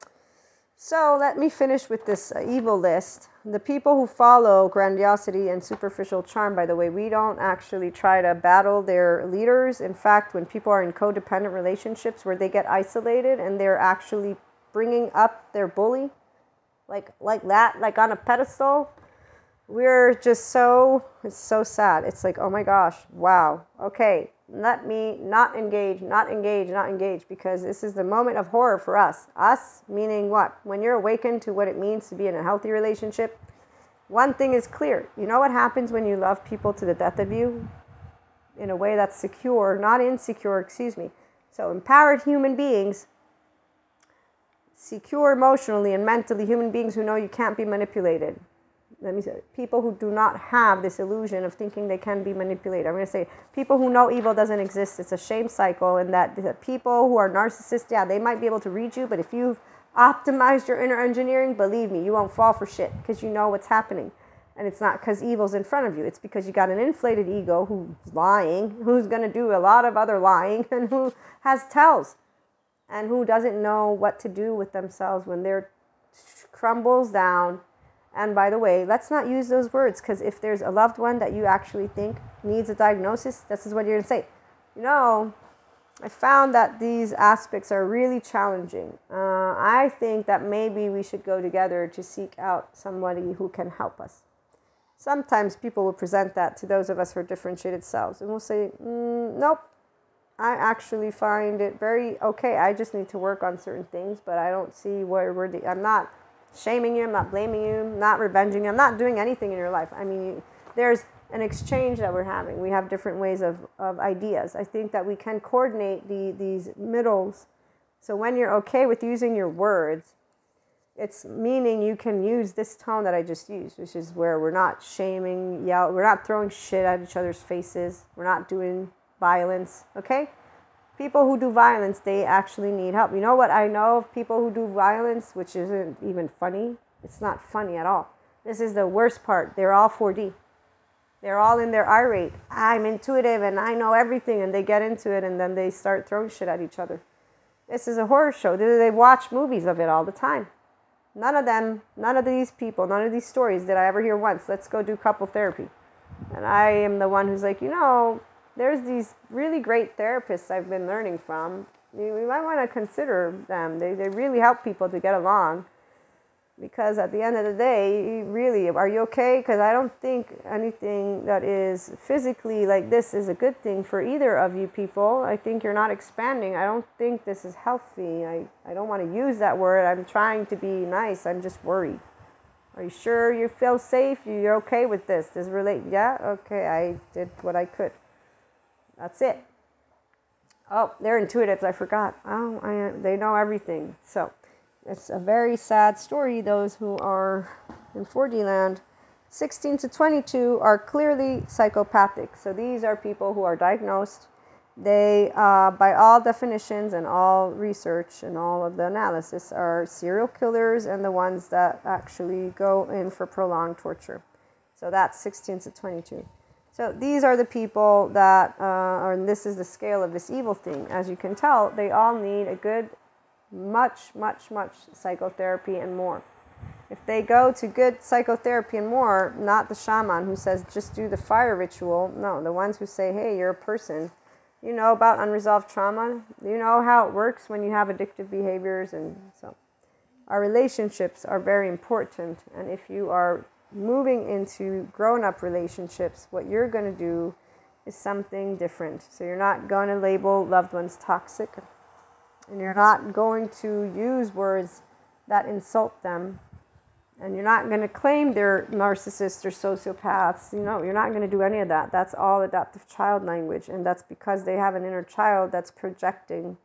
Speaker 1: so let me finish with this uh, evil list. The people who follow grandiosity and superficial charm, by the way, we don't actually try to battle their leaders. In fact, when people are in codependent relationships where they get isolated and they're actually bringing up their bully, like like that, like on a pedestal, we're just so it's so sad it's like oh my gosh wow okay let me not engage not engage not engage because this is the moment of horror for us. Us meaning what? When you're awakened to what it means to be in a healthy relationship one thing is clear. You know what happens when you love people to the death of you? In a way that's secure not insecure excuse me. So empowered human beings secure emotionally and mentally human beings who know you can't be manipulated let me say, people who do not have this illusion of thinking they can be manipulated. I'm going to say people who know evil doesn't exist. It's a shame cycle, and that the people who are narcissists, yeah, they might be able to read you, but if you've optimized your inner engineering, believe me, you won't fall for shit because you know what's happening. And it's not because evil's in front of you. It's because you got an inflated ego who's lying, who's going to do a lot of other lying, [LAUGHS] and who has tells, and who doesn't know what to do with themselves when they're crumbles down and by the way, let's not use those words because if there's a loved one that you actually think needs a diagnosis, this is what you're going to say. You know, I found that these aspects are really challenging. Uh, I think that maybe we should go together to seek out somebody who can help us. Sometimes people will present that to those of us who are differentiated selves, and we'll say, mm, Nope, I actually find it very okay. I just need to work on certain things, but I don't see where we're, I'm not shaming you, I'm not blaming you, I'm not revenging you, I'm not doing anything in your life. I mean, there's an exchange that we're having. We have different ways of, of ideas. I think that we can coordinate the, these middles. So when you're okay with using your words, it's meaning you can use this tone that I just used, which is where we're not shaming, yell, we're not throwing shit at each other's faces, we're not doing violence, okay? People who do violence, they actually need help. You know what? I know of people who do violence, which isn't even funny. It's not funny at all. This is the worst part. They're all 4D. They're all in their irate. I'm intuitive and I know everything, and they get into it and then they start throwing shit at each other. This is a horror show. They watch movies of it all the time. None of them, none of these people, none of these stories did I ever hear once. Let's go do couple therapy. And I am the one who's like, you know, there's these really great therapists I've been learning from. You, might want to consider them. They, they really help people to get along. Because at the end of the day, really, are you okay? Because I don't think anything that is physically like this is a good thing for either of you people. I think you're not expanding. I don't think this is healthy. I, I don't want to use that word. I'm trying to be nice. I'm just worried. Are you sure you feel safe? You're okay with this? This relate? Yeah? Okay, I did what I could. That's it. Oh, they're intuitives. I forgot. Oh, I, they know everything. So it's a very sad story. Those who are in 4D land, 16 to 22, are clearly psychopathic. So these are people who are diagnosed. They, uh, by all definitions and all research and all of the analysis, are serial killers and the ones that actually go in for prolonged torture. So that's 16 to 22. So these are the people that, uh, and this is the scale of this evil thing. As you can tell, they all need a good, much, much, much psychotherapy and more. If they go to good psychotherapy and more, not the shaman who says just do the fire ritual. No, the ones who say, hey, you're a person. You know about unresolved trauma. You know how it works when you have addictive behaviors. And so our relationships are very important. And if you are moving into grown up relationships, what you're going to do is something different. So you're not going to label loved ones toxic, and you're not going to use words that insult them, and you're not going to claim they're narcissists or sociopaths. You know, you're not going to do any of that. That's all adaptive child language, and that's because they have an inner child that's projecting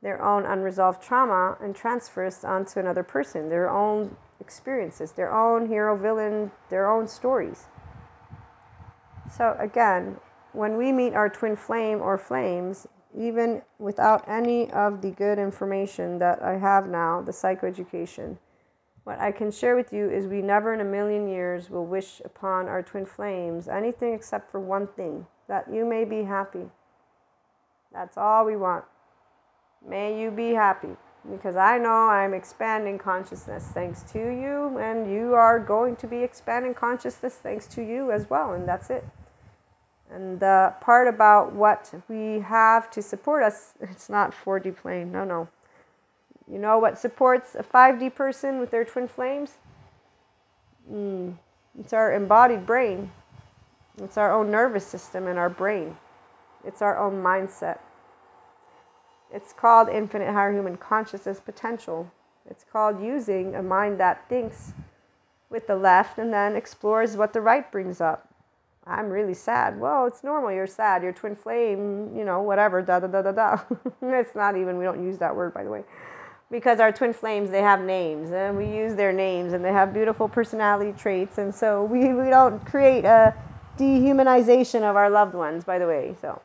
Speaker 1: their own unresolved trauma and transfers onto another person, their own experiences, their own hero villain, their own stories. So, again, when we meet our twin flame or flames, even without any of the good information that I have now, the psychoeducation, what I can share with you is we never in a million years will wish upon our twin flames anything except for one thing that you may be happy. That's all we want. May you be happy because I know I'm expanding consciousness thanks to you, and you are going to be expanding consciousness thanks to you as well, and that's it. And the part about what we have to support us, it's not 4D plane, no, no. You know what supports a 5D person with their twin flames? Mm, it's our embodied brain. It's our own nervous system and our brain. It's our own mindset. It's called infinite higher human consciousness potential. It's called using a mind that thinks with the left and then explores what the right brings up. I'm really sad. Well, it's normal. You're sad. Your twin flame, you know, whatever, da da da da da. [LAUGHS] it's not even, we don't use that word, by the way. Because our twin flames, they have names and we use their names and they have beautiful personality traits. And so we, we don't create a dehumanization of our loved ones, by the way. So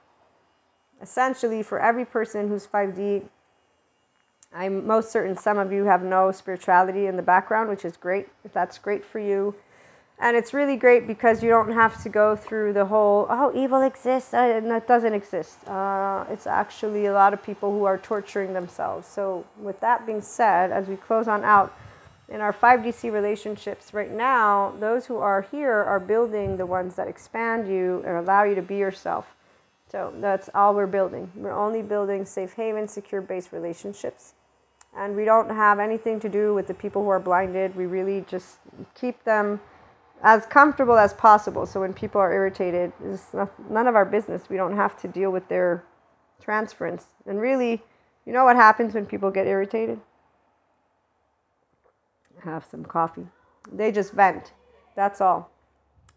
Speaker 1: essentially for every person who's 5D, I'm most certain some of you have no spirituality in the background, which is great. If that's great for you. And it's really great because you don't have to go through the whole, oh, evil exists, uh, and it doesn't exist. Uh, it's actually a lot of people who are torturing themselves. So, with that being said, as we close on out, in our 5D SEE relationships right now, those who are here are building the ones that expand you and allow you to be yourself. So that's all we're building. We're only building safe haven, secure base relationships. And we don't have anything to do with the people who are blinded. We really just keep them as comfortable as possible. So when people are irritated, it's none of our business. We don't have to deal with their transference. And really, you know what happens when people get irritated? Have some coffee. They just vent. That's all.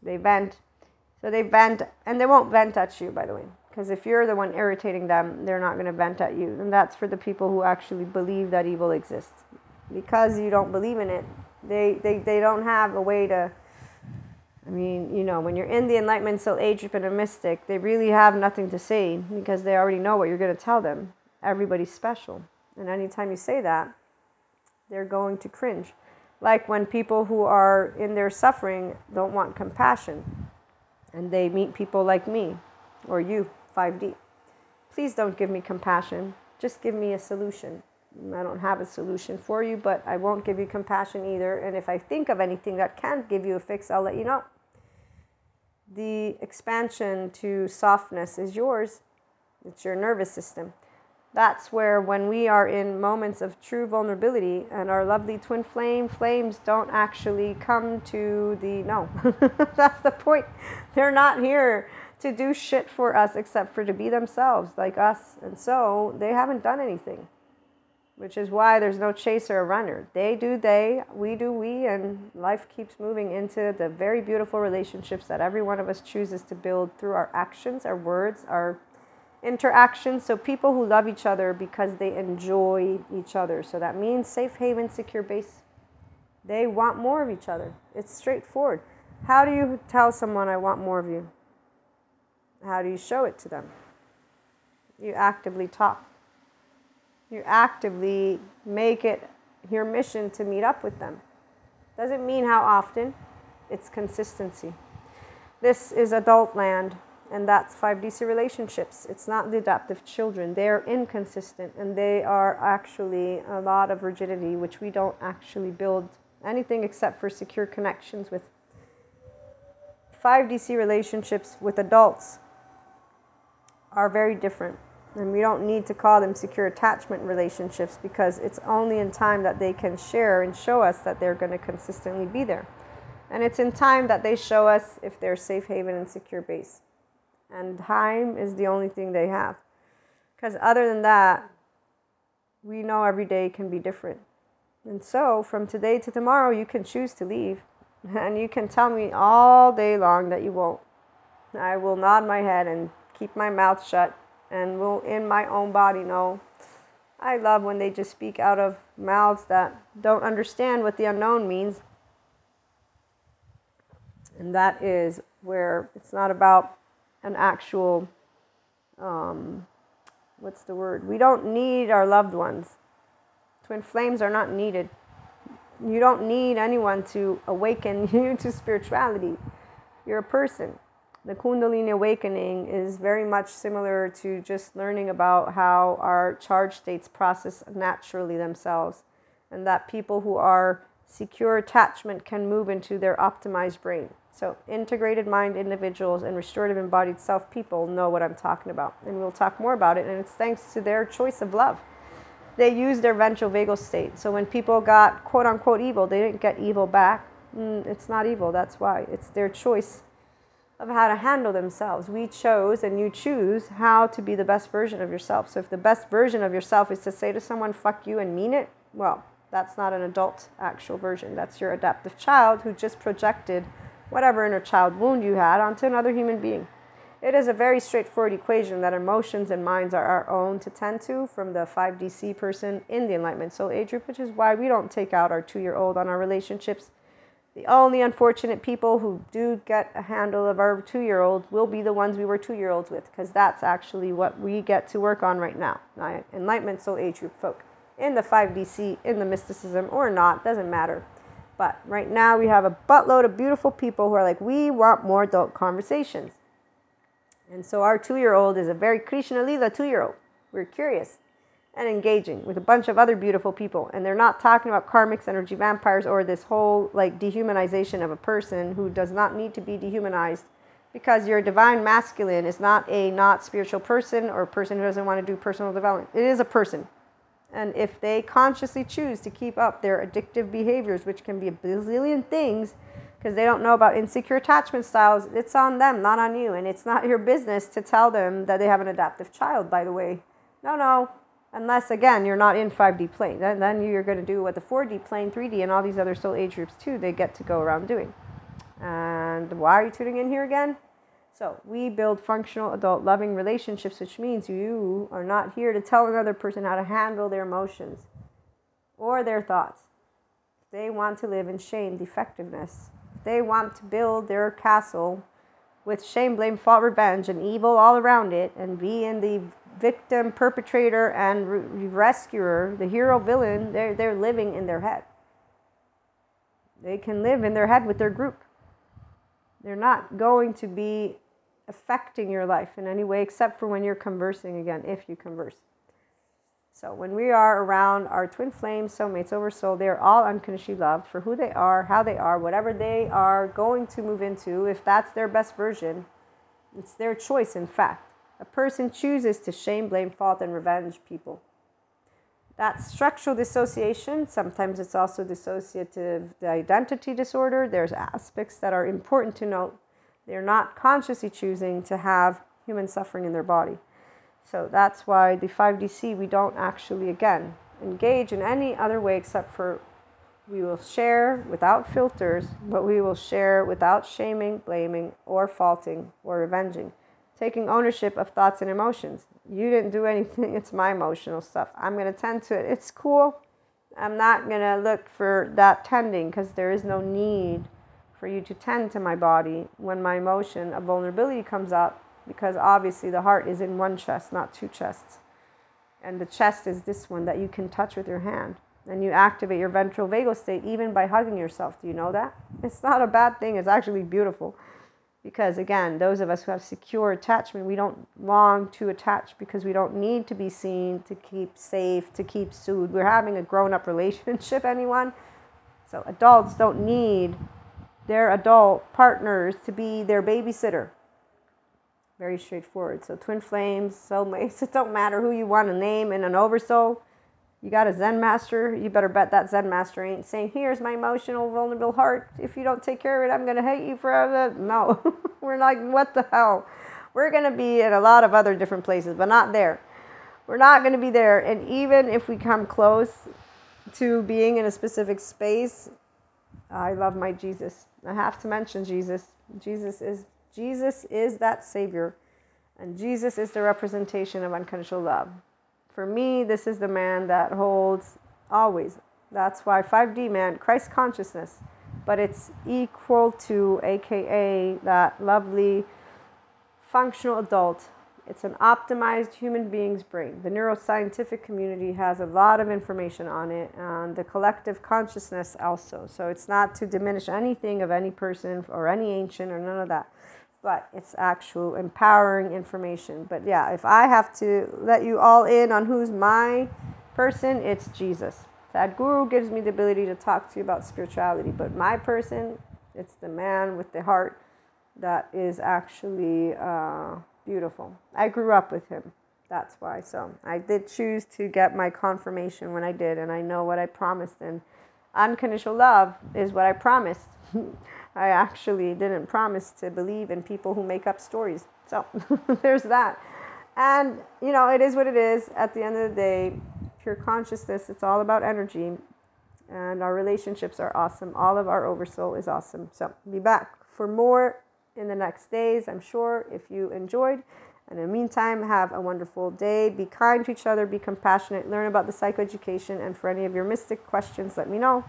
Speaker 1: They vent. So they vent, and they won't vent at you, by the way. Because if you're the one irritating them, they're not going to vent at you. And that's for the people who actually believe that evil exists. Because you don't believe in it, they, they, they don't have a way to. I mean, you know, when you're in the Enlightenment Soul Age and a mystic, they really have nothing to say because they already know what you're going to tell them. Everybody's special. And anytime you say that, they're going to cringe. Like when people who are in their suffering don't want compassion and they meet people like me or you 5D. Please don't give me compassion. Just give me a solution. I don't have a solution for you, but I won't give you compassion either. And if I think of anything that can give you a fix, I'll let you know. The expansion to softness is yours, it's your nervous system. That's where, when we are in moments of true vulnerability and our lovely twin flame flames don't actually come to the no, [LAUGHS] that's the point. They're not here to do shit for us except for to be themselves like us. And so they haven't done anything, which is why there's no chaser or runner. They do they, we do we, and life keeps moving into the very beautiful relationships that every one of us chooses to build through our actions, our words, our interactions. So people who love each other because they enjoy each other. So that means safe haven, secure base. They want more of each other. It's straightforward. How do you tell someone I want more of you? How do you show it to them? You actively talk. You actively make it your mission to meet up with them. Doesn't mean how often, it's consistency. This is adult land, and that's 5D SEE relationships. It's not the adaptive children. They're inconsistent, and they are actually a lot of rigidity, which we don't actually build anything except for secure connections with 5D SEE relationships with adults are very different. And we don't need to call them secure attachment relationships because it's only in time that they can share and show us that they're going to consistently be there. And it's in time that they show us if they're safe haven and secure base. And time is the only thing they have. Because other than that, we know every day can be different. And so from today to tomorrow, you can choose to leave. [LAUGHS] And you can tell me all day long that you won't. I will nod my head and keep my mouth shut and will in my own body know. I love when they just speak out of mouths that don't understand what the unknown means. And that is where it's not about an actual, um, what's the word? We don't need our loved ones. Twin flames are not needed. You don't need anyone to awaken [LAUGHS] you to spirituality. You're a person the Kundalini awakening is very much similar to just learning about how our charge states process naturally themselves, and that people who are secure attachment can move into their optimized brain. So, integrated mind individuals and restorative embodied self people know what I'm talking about, and we'll talk more about it. And it's thanks to their choice of love. They use their ventral vagal state. So, when people got quote unquote evil, they didn't get evil back. Mm, it's not evil, that's why. It's their choice of how to handle themselves. We chose and you choose how to be the best version of yourself. So if the best version of yourself is to say to someone, fuck you and mean it, well, that's not an adult actual version. That's your adaptive child who just projected whatever inner child wound you had onto another human being. It is a very straightforward equation that emotions and minds are our own to tend to from the 5D SEE person in the Enlightenment Soul Age group, which is why we don't take out our two year old on our relationships the only unfortunate people who do get a handle of our two year old will be the ones we were two year olds with, because that's actually what we get to work on right now. Enlightenment Soul Age Group folk in the 5D SEE, in the mysticism, or not, doesn't matter. But right now we have a buttload of beautiful people who are like, we want more adult conversations. And so our two year old is a very Krishna Leela two year old. We're curious and engaging with a bunch of other beautiful people. And they're not talking about karmics, energy vampires, or this whole like dehumanization of a person who does not need to be dehumanized because your divine masculine is not a not spiritual person or a person who doesn't want to do personal development. It is a person. And if they consciously choose to keep up their addictive behaviors, which can be a bazillion things, because they don't know about insecure attachment styles, it's on them, not on you. And it's not your business to tell them that they have an adaptive child, by the way. No, no, Unless, again, you're not in 5D plane. Then, then you're going to do what the 4D plane, 3D, and all these other soul age groups too, they get to go around doing. And why are you tuning in here again? So, we build functional adult loving relationships, which means you are not here to tell another person how to handle their emotions or their thoughts. They want to live in shame, defectiveness, they want to build their castle with shame, blame, fault, revenge, and evil all around it, and be in the victim, perpetrator, and re- rescuer, the hero, villain, they're, they're living in their head. They can live in their head with their group. They're not going to be affecting your life in any way except for when you're conversing again, if you converse. So when we are around our twin flames, soulmates, over soul, they're all unconditionally loved for who they are, how they are, whatever they are going to move into. If that's their best version, it's their choice, in fact. A person chooses to shame, blame, fault, and revenge people. That's structural dissociation. Sometimes it's also dissociative identity disorder. There's aspects that are important to note. They're not consciously choosing to have human suffering in their body. So that's why the 5D SEE, we don't actually, again, engage in any other way except for we will share without filters, but we will share without shaming, blaming, or faulting or revenging taking ownership of thoughts and emotions. You didn't do anything, it's my emotional stuff. I'm going to tend to it. It's cool. I'm not going to look for that tending because there is no need for you to tend to my body when my emotion of vulnerability comes up because obviously the heart is in one chest, not two chests. And the chest is this one that you can touch with your hand. And you activate your ventral vagal state even by hugging yourself. Do you know that? It's not a bad thing, it's actually beautiful. Because again, those of us who have secure attachment, we don't long to attach because we don't need to be seen, to keep safe, to keep soothed. We're having a grown up [LAUGHS] relationship, anyone? So adults don't need their adult partners to be their babysitter. Very straightforward. So twin flames, soulmates, [LAUGHS] it don't matter who you want to name in an oversoul. You got a Zen master, you better bet that Zen master ain't saying, Here's my emotional, vulnerable heart. If you don't take care of it, I'm going to hate you forever. No, [LAUGHS] we're like, What the hell? We're going to be in a lot of other different places, but not there. We're not going to be there. And even if we come close to being in a specific space, I love my Jesus. I have to mention Jesus. Jesus is Jesus is that savior. And Jesus is the representation of unconditional love. For me, this is the man that holds always. That's why 5D man, Christ consciousness, but it's equal to aka that lovely functional adult it's an optimized human being's brain. The neuroscientific community has a lot of information on it, and the collective consciousness also. So it's not to diminish anything of any person or any ancient or none of that, but it's actual empowering information. But yeah, if I have to let you all in on who's my person, it's Jesus. Sadhguru gives me the ability to talk to you about spirituality, but my person, it's the man with the heart that is actually. Uh, beautiful. I grew up with him. That's why. So I did choose to get my confirmation when I did, and I know what I promised. And unconditional love is what I promised. [LAUGHS] I actually didn't promise to believe in people who make up stories. So [LAUGHS] there's that. And, you know, it is what it is. At the end of the day, pure consciousness, it's all about energy. And our relationships are awesome. All of our oversoul is awesome. So be back for more in the next days, I'm sure, if you enjoyed. And in the meantime, have a wonderful day. Be kind to each other, be compassionate, learn about the psychoeducation. And for any of your mystic questions, let me know.